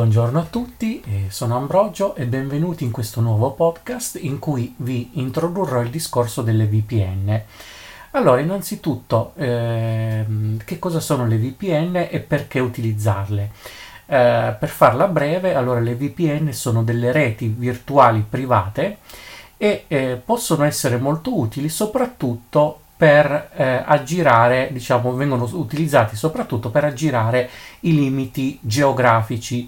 buongiorno a tutti, sono Ambrogio e benvenuti in questo nuovo podcast in cui vi introdurrò il discorso delle VPN. Allora, innanzitutto, ehm, che cosa sono le VPN e perché utilizzarle? Eh, per farla breve, allora le VPN sono delle reti virtuali private e eh, possono essere molto utili soprattutto per eh, aggirare, diciamo, vengono utilizzati soprattutto per aggirare i limiti geografici.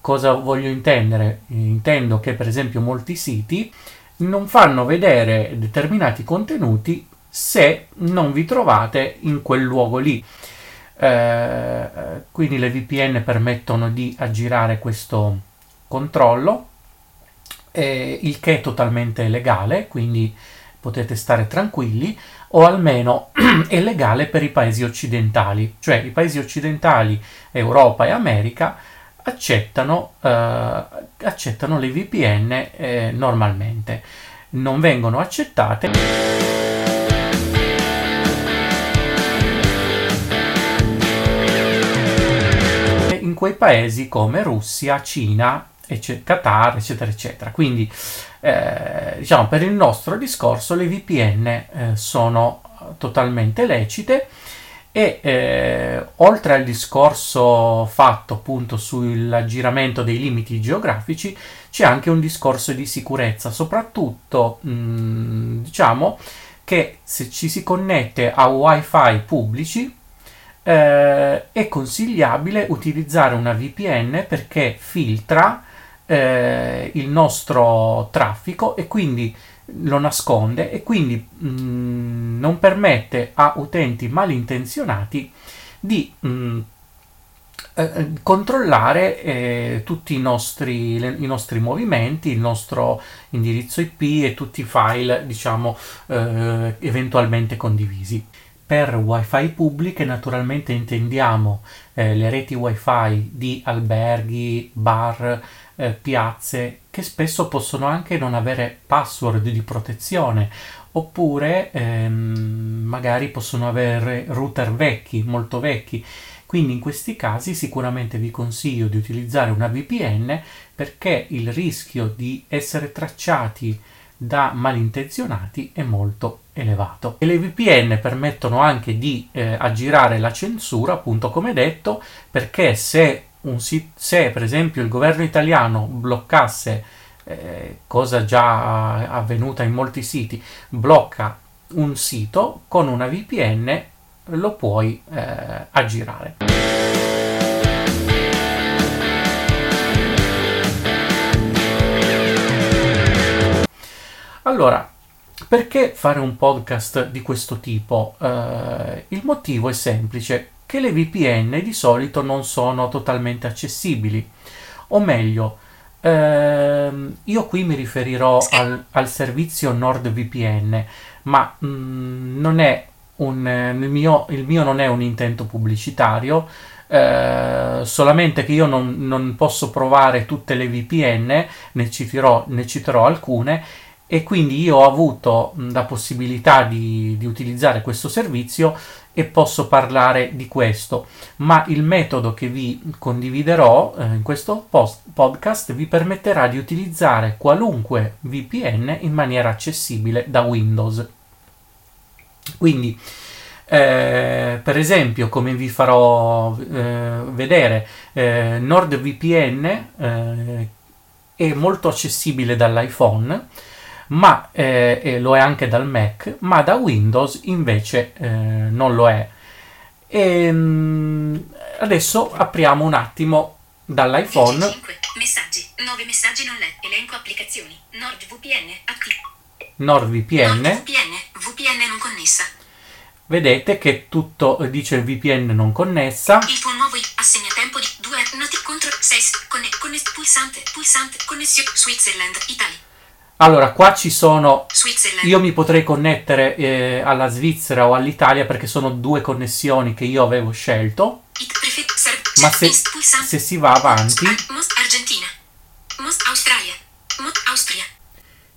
Cosa voglio intendere? Intendo che per esempio molti siti non fanno vedere determinati contenuti se non vi trovate in quel luogo lì. Eh, quindi le VPN permettono di aggirare questo controllo, eh, il che è totalmente legale, quindi potete stare tranquilli, o almeno è legale per i paesi occidentali, cioè i paesi occidentali, Europa e America, accettano, eh, accettano le VPN eh, normalmente. Non vengono accettate. in quei paesi come Russia, Cina, Qatar, eccetera, eccetera. Quindi eh, diciamo, per il nostro discorso le VPN eh, sono totalmente lecite e eh, oltre al discorso fatto appunto sull'aggiramento dei limiti geografici c'è anche un discorso di sicurezza soprattutto mh, mm, diciamo che se ci si connette a wifi pubblici eh, è consigliabile utilizzare una VPN perché filtra eh, il nostro traffico e quindi lo nasconde e quindi mh, mm, non permette a utenti malintenzionati di mh, mm, eh, eh, controllare eh, tutti i nostri, le, i nostri, movimenti, il nostro indirizzo IP e tutti i file diciamo eh, eventualmente condivisi. Per wifi pubbliche naturalmente intendiamo eh, le reti wifi di alberghi, bar, eh, piazze che spesso possono anche non avere password di protezione oppure ehm, magari possono avere router vecchi, molto vecchi. Quindi in questi casi sicuramente vi consiglio di utilizzare una VPN perché il rischio di essere tracciati da malintenzionati è molto elevato. E le VPN permettono anche di eh, aggirare la censura, appunto come detto, perché se sit- se per esempio il governo italiano bloccasse, eh, cosa già avvenuta in molti siti, blocca un sito con una VPN lo puoi eh, aggirare. Allora, perché fare un podcast di questo tipo? Eh, il motivo è semplice che le VPN di solito non sono totalmente accessibili. O meglio, ehm, io qui mi riferirò al, al servizio NordVPN, ma mh, mm, non è un, il, mio, il mio non è un intento pubblicitario, eh, solamente che io non, non, posso provare tutte le VPN, ne citerò, ne citerò alcune e quindi io ho avuto la possibilità di, di, utilizzare questo servizio e posso parlare di questo, ma il metodo che vi condividerò eh, in questo post- podcast vi permetterà di utilizzare qualunque VPN in maniera accessibile da Windows. Quindi, eh, per esempio, come vi farò eh, vedere, eh, NordVPN eh, è molto accessibile dall'iPhone ma eh, lo è anche dal Mac, ma da Windows invece eh, non lo è. E, ehm, adesso apriamo un attimo dall'iPhone. 5 messaggi, 9 messaggi non letti, elenco applicazioni, NordVPN attivo. NordVPN. NordVPN, VPN non connessa. Vedete che tutto dice il VPN non connessa. Il tuo nuovo assegna tempo di 2 noti contro 6 conne, conne, pulsante, pulsante, connessione Switzerland, Italia. Allora, qua ci sono. Io mi potrei connettere eh, alla Svizzera o all'Italia perché sono due connessioni che io avevo scelto. Ma se, se si va avanti. Argentina. Australia. Austria.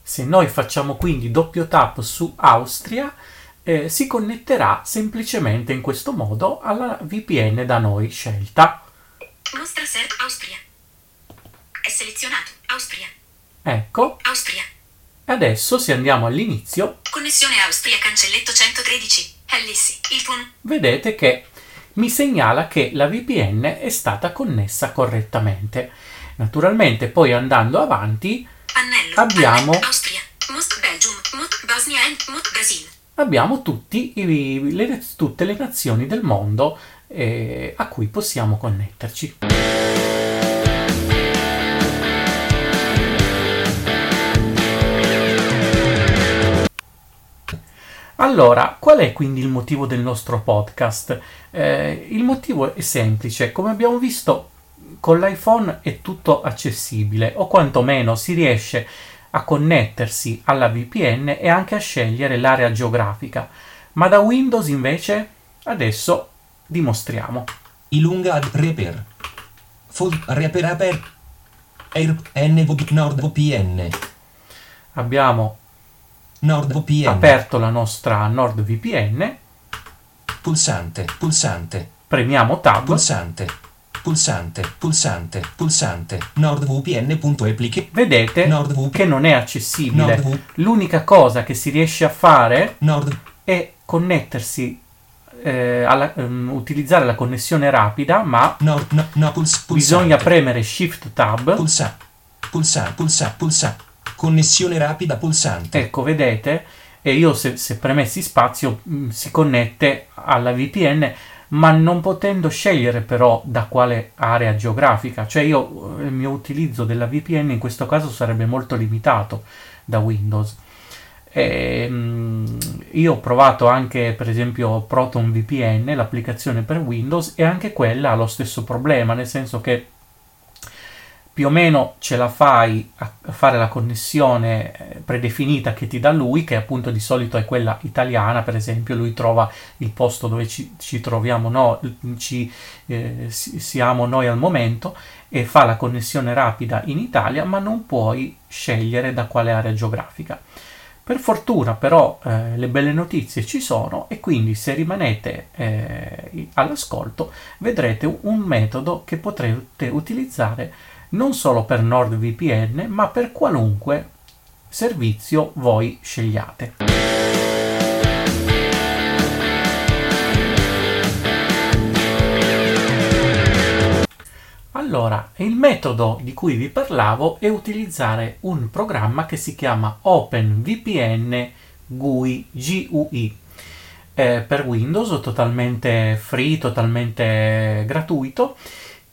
Se noi facciamo quindi doppio tap su Austria, eh, si connetterà semplicemente in questo modo alla VPN da noi scelta. Mostra Austria. È selezionato. Austria. Ecco, Austria. adesso se andiamo all'inizio, Connessione Austria cancelletto 113. Ellissi. Il tuo. vedete che mi segnala che la VPN è stata connessa correttamente. Naturalmente poi andando avanti Pannello. Abbiamo-. Austria. Most Belgium. Mot Bosnia and Mot Brasil. abbiamo tutti i- le- tutte le nazioni del mondo eh, a cui possiamo connetterci. Allora, qual è quindi il motivo del nostro podcast? Eh, il motivo è semplice, come abbiamo visto con l'iPhone è tutto accessibile o quantomeno si riesce a connettersi alla VPN e anche a scegliere l'area geografica, ma da Windows invece adesso dimostriamo. Ilunga ad reper. Full reper aper. Air NVP NordVPN. Abbiamo NordVPN. aperto la nostra NordVPN, Pulsante, pulsante, premiamo Tab pulsante, pulsante, pulsante, pulsante. NordVPN.applique. vedete NordVPN. che non è accessibile. NordV. L'unica cosa che si riesce a fare Nord. è connettersi, eh, alla- ehm, utilizzare la connessione rapida, ma Nord. No, no, puls, bisogna premere Shift Tab. Pulsa. Pulsa, pulsa, pulsa. Connessione rapida pulsante. Ecco, vedete? E io se, se premessi spazio mh, si connette alla VPN, ma non potendo scegliere però da quale area geografica. Cioè io eh, il mio utilizzo della VPN in questo caso sarebbe molto limitato da Windows. E, mh, io ho provato anche per esempio Proton VPN, l'applicazione per Windows, e anche quella ha lo stesso problema, nel senso che più o meno ce la fai a fare la connessione eh, predefinita che ti dà lui, che appunto di solito è quella italiana, per esempio, lui trova il posto dove ci, ci troviamo noi, ci eh, si- siamo noi al momento e fa la connessione rapida in Italia, ma non puoi scegliere da quale area geografica. Per fortuna però eh, le belle notizie ci sono e quindi se rimanete eh, all'ascolto vedrete un metodo che potrete utilizzare non solo per NordVPN ma per qualunque servizio voi scegliate. Allora, il metodo di cui vi parlavo è utilizzare un programma che si chiama OpenVPN GUI, GUI eh, per Windows, totalmente free, totalmente gratuito,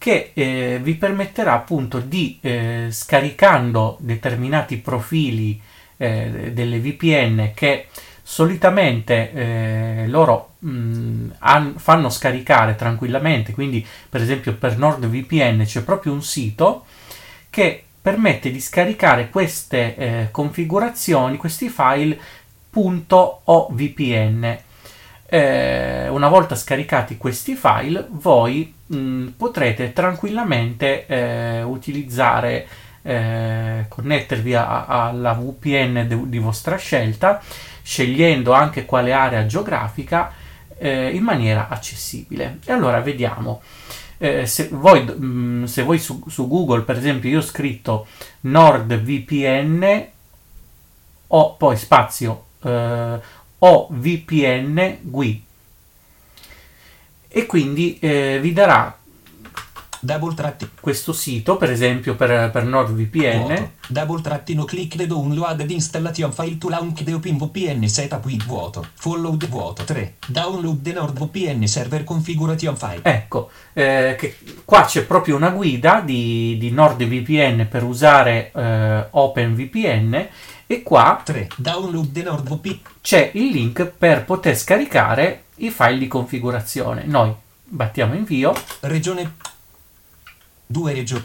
che eh, vi permetterà appunto di, eh, scaricando determinati profili eh, delle VPN che solitamente eh, loro mh, han- fanno scaricare tranquillamente, quindi per esempio per NordVPN c'è proprio un sito che permette di scaricare queste eh, configurazioni, questi file .ovpn. Eh, una volta scaricati questi file, voi mh, potrete tranquillamente eh, utilizzare, eh, connettervi alla VPN de- di vostra scelta, scegliendo anche quale area geografica eh, in maniera accessibile. E allora vediamo. Eh, se voi, mh, se voi su, su Google, per esempio, io ho scritto NordVPN o poi spazio eh, o VPN GUI e quindi eh, vi darà questo sito per esempio per, per NordVPN. Double trattino click the download ed installation file to launch the OpenVPN setup with vuoto. Follow the vuoto 3. Download the NordVPN server configuration file. ecco eh, che qua c'è proprio una guida di, di NordVPN per usare eh, OpenVPN e qua 3. Download NordVPN. c'è il link per poter scaricare i file di configurazione noi battiamo invio Regione 2 region.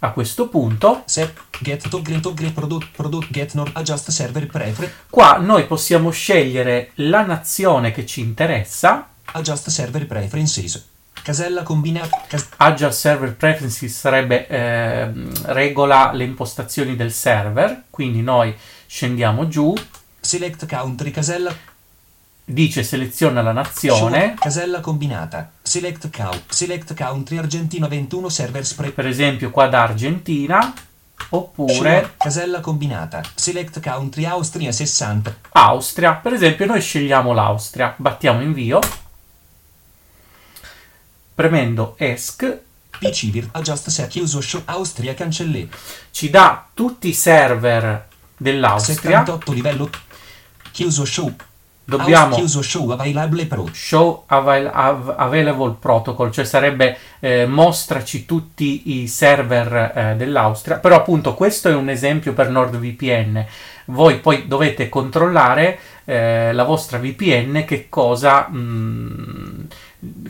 a questo punto Set get toggle toggle product product get nord adjust server prefer Qua noi possiamo scegliere la nazione che ci interessa. adjust server preferences. Casella combinata cas- Adjust Server Preferences sarebbe ehm, regola le impostazioni del server, quindi noi scendiamo giù, select country casella dice seleziona la nazione, casella combinata. Select count. Select country Argentina 21 server spray. per esempio qua da Argentina, oppure casella combinata. Select country Austria 60. Austria. Per esempio noi scegliamo l'Austria, battiamo invio, premendo ESC PC Virt Adjust se chiuso show Austria cancellé. ci dà tutti i server dell'Austria. 78 livello. Chiuso show. Dobbiamo chiuso show available pro. show avail- av- available protocol, cioè sarebbe eh, mostraci tutti i server eh, dell'Austria, però appunto questo è un esempio per NordVPN. Voi poi dovete controllare eh, la vostra VPN che cosa mm,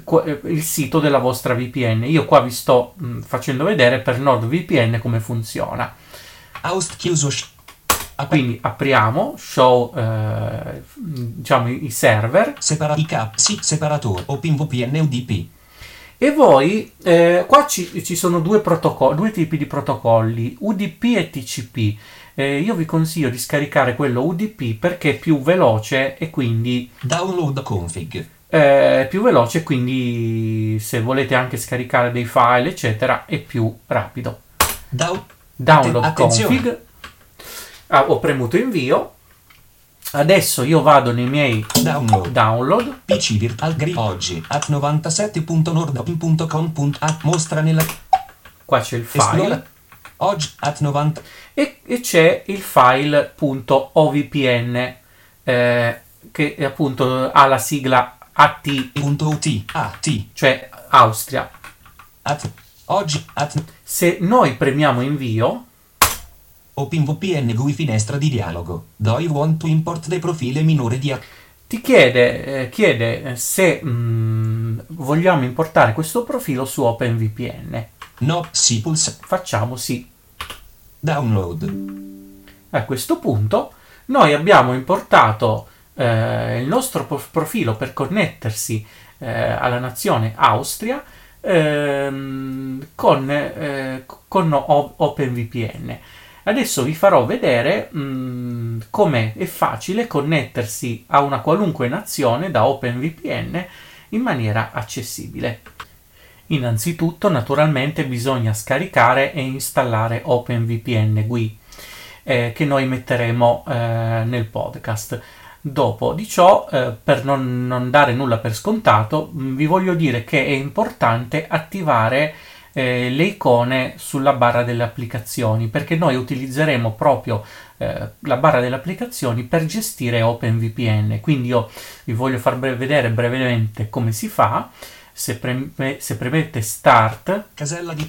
qu- eh, il sito della vostra VPN. Io qua vi sto mm, facendo vedere per NordVPN come funziona. Aust chiuso show. Quindi apriamo, show eh, diciamo i server Separa i cap. Sì, separatore. OpenVPN UDP. E voi, eh, qua ci, ci sono due, protocolli, due tipi di protocolli, UDP e TCP. Eh, io vi consiglio di scaricare quello UDP perché è più veloce e quindi Download config. eh, è più veloce quindi se volete anche scaricare dei file eccetera è più rapido. Down. Download Atten- attenzione. config. Ah, ho premuto invio. Adesso io vado nei miei Download. download. PC Virtual Grid oggi at 97.nordop.com.at mostra nella Qua c'è il file. esplora oggi at 90 e, e c'è il file .ovpn eh, che appunto ha la sigla AT, punto UT AT cioè Austria. at oggi at Se noi premiamo invio, OpenVPN GUI finestra di dialogo do I want to import the profile minore di ti chiede, eh, chiede eh, se mm, vogliamo importare questo profilo su OpenVPN. no si pulsa Facciamo sì. download A questo punto noi abbiamo importato eh, il nostro pro- profilo per connettersi eh, alla nazione Austria ehm, con, eh, con OpenVPN. Adesso vi farò vedere mh, come è facile connettersi a una qualunque nazione da OpenVPN in maniera accessibile. Innanzitutto, naturalmente, bisogna scaricare e installare OpenVPN GUI eh, che noi metteremo eh, nel podcast. Dopo di ciò, eh, per non, non dare nulla per scontato, mh, vi voglio dire che è importante attivare eh, le icone sulla barra delle applicazioni perché noi utilizzeremo proprio eh, la barra delle applicazioni per gestire OpenVPN. Quindi io vi voglio far vedere brevemente come si fa. Se, preme- se premete Start casella di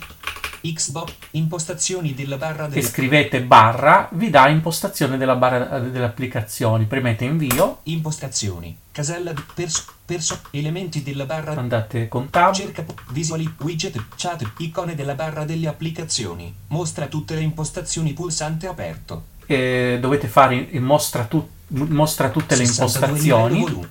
Xbox impostazioni della barra e del scrivete barra, vi dà impostazione della barra eh, delle applicazioni. Premete invio, impostazioni casella di perso perso elementi della barra andate con tab, Cerca visuali, widget, chat, icone della barra delle applicazioni. Mostra tutte le impostazioni pulsante aperto. e dovete fare il mostra, tu- mostra tutte le 62 impostazioni.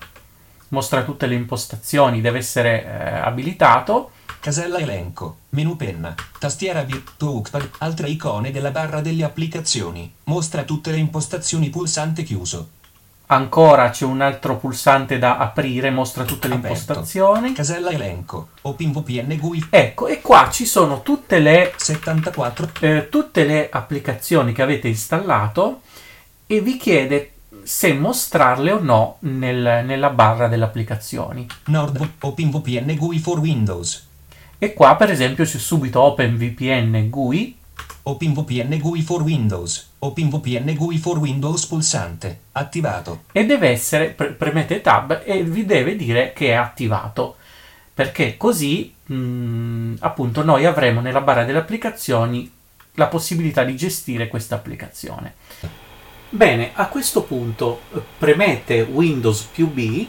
Mostra tutte le impostazioni, deve essere eh, abilitato. Casella elenco. Menu penna. Tastiera vi- touchpad. Altre icone della barra delle applicazioni. Mostra tutte le impostazioni pulsante chiuso. Ancora c'è un altro pulsante da aprire, mostra tutte le Aperto. impostazioni. Casella elenco. OpenVPN GUI. Ecco, e qua ci sono tutte le 74. eh, tutte le applicazioni che avete installato e vi chiede se mostrarle o no nel- nella barra delle applicazioni. Nord. OpenVPN GUI for Windows. E qua per esempio c'è subito OpenVPN GUI OpenVPN GUI for Windows. OpenVPN GUI for Windows pulsante. Attivato. e deve essere, pre- premete tab e vi deve dire che è attivato. Perché così mh, appunto noi avremo nella barra delle applicazioni la possibilità di gestire questa applicazione. Bene, a questo punto premete Windows più B,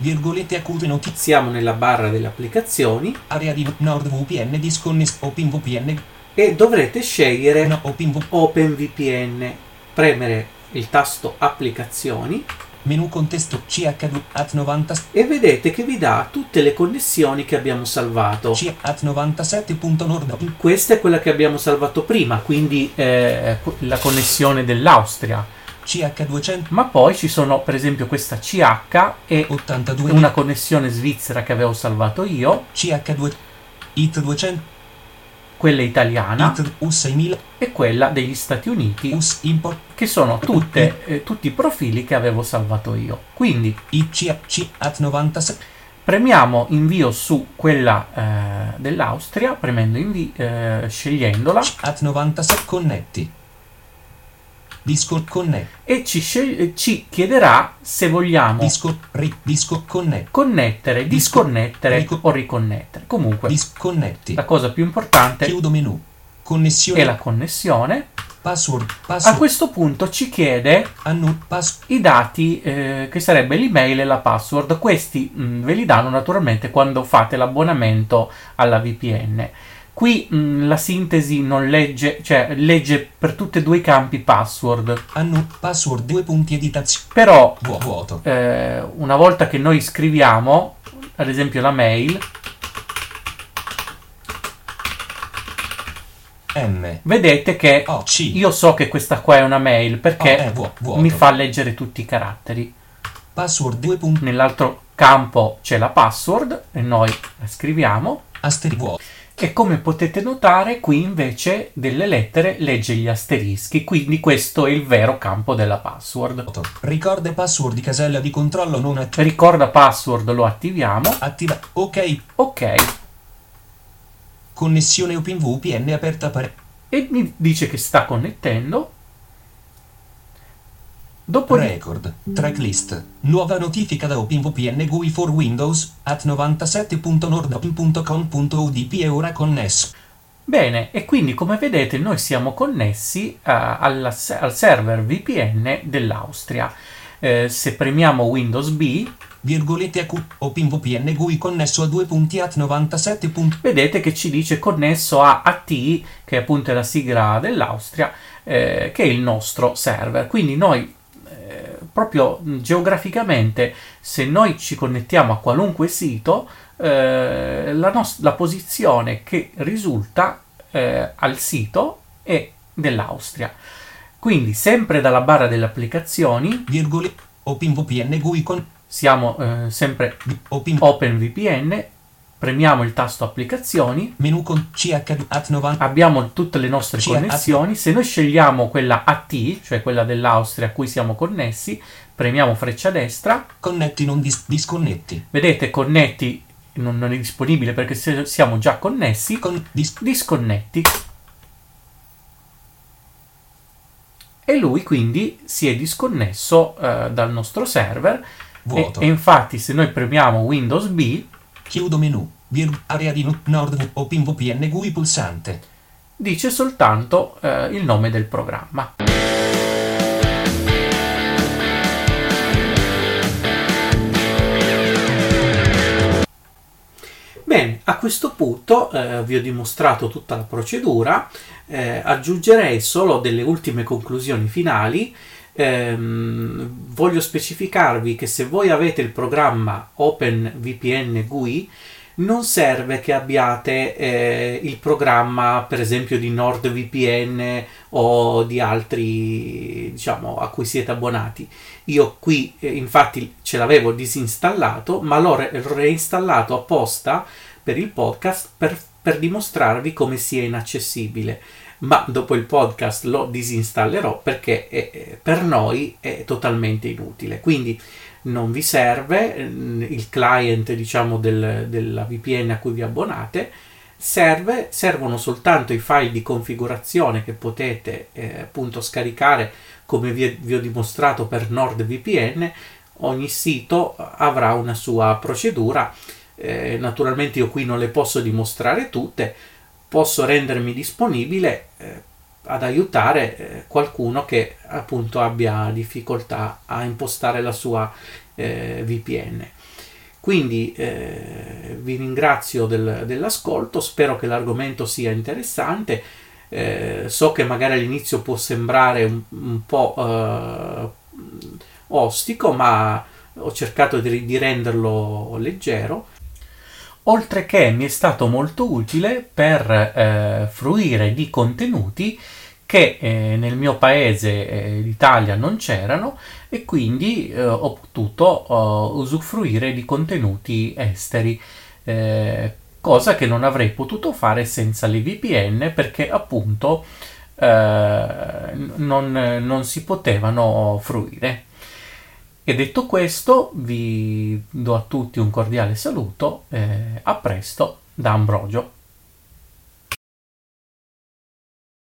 Virgolette acute notizie. siamo nella barra delle applicazioni Area di NordVPN disconness OpenVPN e dovrete scegliere no OpenV OpenVPN, premere il tasto applicazioni menu contesto CHV at 90 e vedete che vi dà tutte le connessioni che abbiamo salvato. C at 97.nord Questa è quella che abbiamo salvato prima, quindi eh, la connessione dell'Austria. CH200 ma poi ci sono per esempio questa CH e 82 una connessione svizzera che avevo salvato io, CH2 IT 200 quella italiana. IT US 6000 e quella degli Stati Uniti, US che sono tutte, eh, tutti i profili che avevo salvato io. Quindi ICC at 96 premiamo invio su quella eh, dell'Austria, premendo invi- eh, scegliendola. At 96 connetti Disco connect e ci, scel- ci chiederà se vogliamo Disco ri, disco connect connettere, Disco- disconnettere rico- o riconnettere. Comunque, disconnetti la cosa più importante chiudo menu connessione è la connessione. password A password questo punto ci chiede annu pass i dati eh, che sarebbe l'email e la password. Questi mh, ve li danno naturalmente quando fate l'abbonamento alla VPN. Qui mh, la sintesi non legge, cioè legge per tutti e due i campi password, annu password due punti editazione. Però Vuo- vuoto. eh, una volta che noi scriviamo, ad esempio la mail, M. vedete che O C. io so che questa qua è una mail perché eh, vuo- vuoto. mi fa leggere tutti i caratteri. password due punti. Nell'altro campo c'è la password e noi la scriviamo. asteri vuoto E come potete notare, qui invece delle lettere legge gli asterischi, quindi questo è il vero campo della password. ricorda password di casella di controllo non att- Ricorda password, lo attiviamo. attiva ok Ok. connessione OpenVPN aperta pare E mi dice che sta connettendo. Dopodiché record tracklist nuova notifica da OpenVPN GUI for Windows at 97.nordopin.com.udp è ora connesso Bene, e quindi come vedete noi siamo connessi eh, alla al server VPN dell'Austria. Eh, se premiamo Windows B, virgolette AQ OpenVPN GUI connesso a due punti at 97. punt- vedete che ci dice connesso a AT, che appunto è la sigla dell'Austria, eh, che è il nostro server. Quindi noi, proprio mh, geograficamente, se noi ci connettiamo a qualunque sito, eh, la, nos- la posizione che risulta eh, al sito è dell'Austria. Quindi sempre dalla barra delle applicazioni virgolette OpenVPN GUI con siamo eh, sempre Open OpenVPN, premiamo il tasto applicazioni, menu con CH at 90 abbiamo tutte le nostre Sì, connessioni, se noi scegliamo quella AT, cioè quella dell'Austria a cui siamo connessi, premiamo freccia destra, connetti non dis- disconnetti. Vedete connetti non, non è disponibile perché se siamo già connessi, con dis- disconnetti. E lui quindi si è disconnesso eh, dal nostro server. E, vuoto e infatti se noi premiamo Windows B chiudo menu vir- area di nord OpenVPN GUI pulsante dice soltanto eh, il nome del programma. Bene, a questo punto eh, vi ho dimostrato tutta la procedura, eh, aggiungerei solo delle ultime conclusioni finali. Ehm, voglio specificarvi che se voi avete il programma OpenVPN GUI, non serve che abbiate eh, il programma, per esempio, di NordVPN o di altri, diciamo, a cui siete abbonati. Io qui, eh, infatti, ce l'avevo disinstallato, ma l'ho re- reinstallato apposta per il podcast per, per dimostrarvi come sia inaccessibile. Ma dopo il podcast lo disinstallerò perché eh, per noi è totalmente inutile. Quindi non vi serve mm, il client diciamo del- della VPN a cui vi abbonate serve, servono soltanto i file di configurazione che potete eh, appunto scaricare come vi, vi ho dimostrato per NordVPN ogni sito avrà una sua procedura Eh, naturalmente io qui non le posso dimostrare tutte posso rendermi disponibile eh, ad aiutare eh, qualcuno che appunto abbia difficoltà a impostare la sua eh, VPN. Quindi eh, vi ringrazio del- dell'ascolto, spero che l'argomento sia interessante. Eh, so che magari all'inizio può sembrare un, un po' eh, ostico, ma ho cercato di, di renderlo leggero. Oltre che mi è stato molto utile per eh, fruire di contenuti che eh, nel mio paese, eh, l'Italia, non c'erano e quindi eh, ho potuto uh, usufruire di contenuti esteri, eh, cosa che non avrei potuto fare senza le VPN perché appunto eh, non, non si potevano fruire. E detto questo, vi do a tutti un cordiale saluto, eh, a presto da Ambrogio.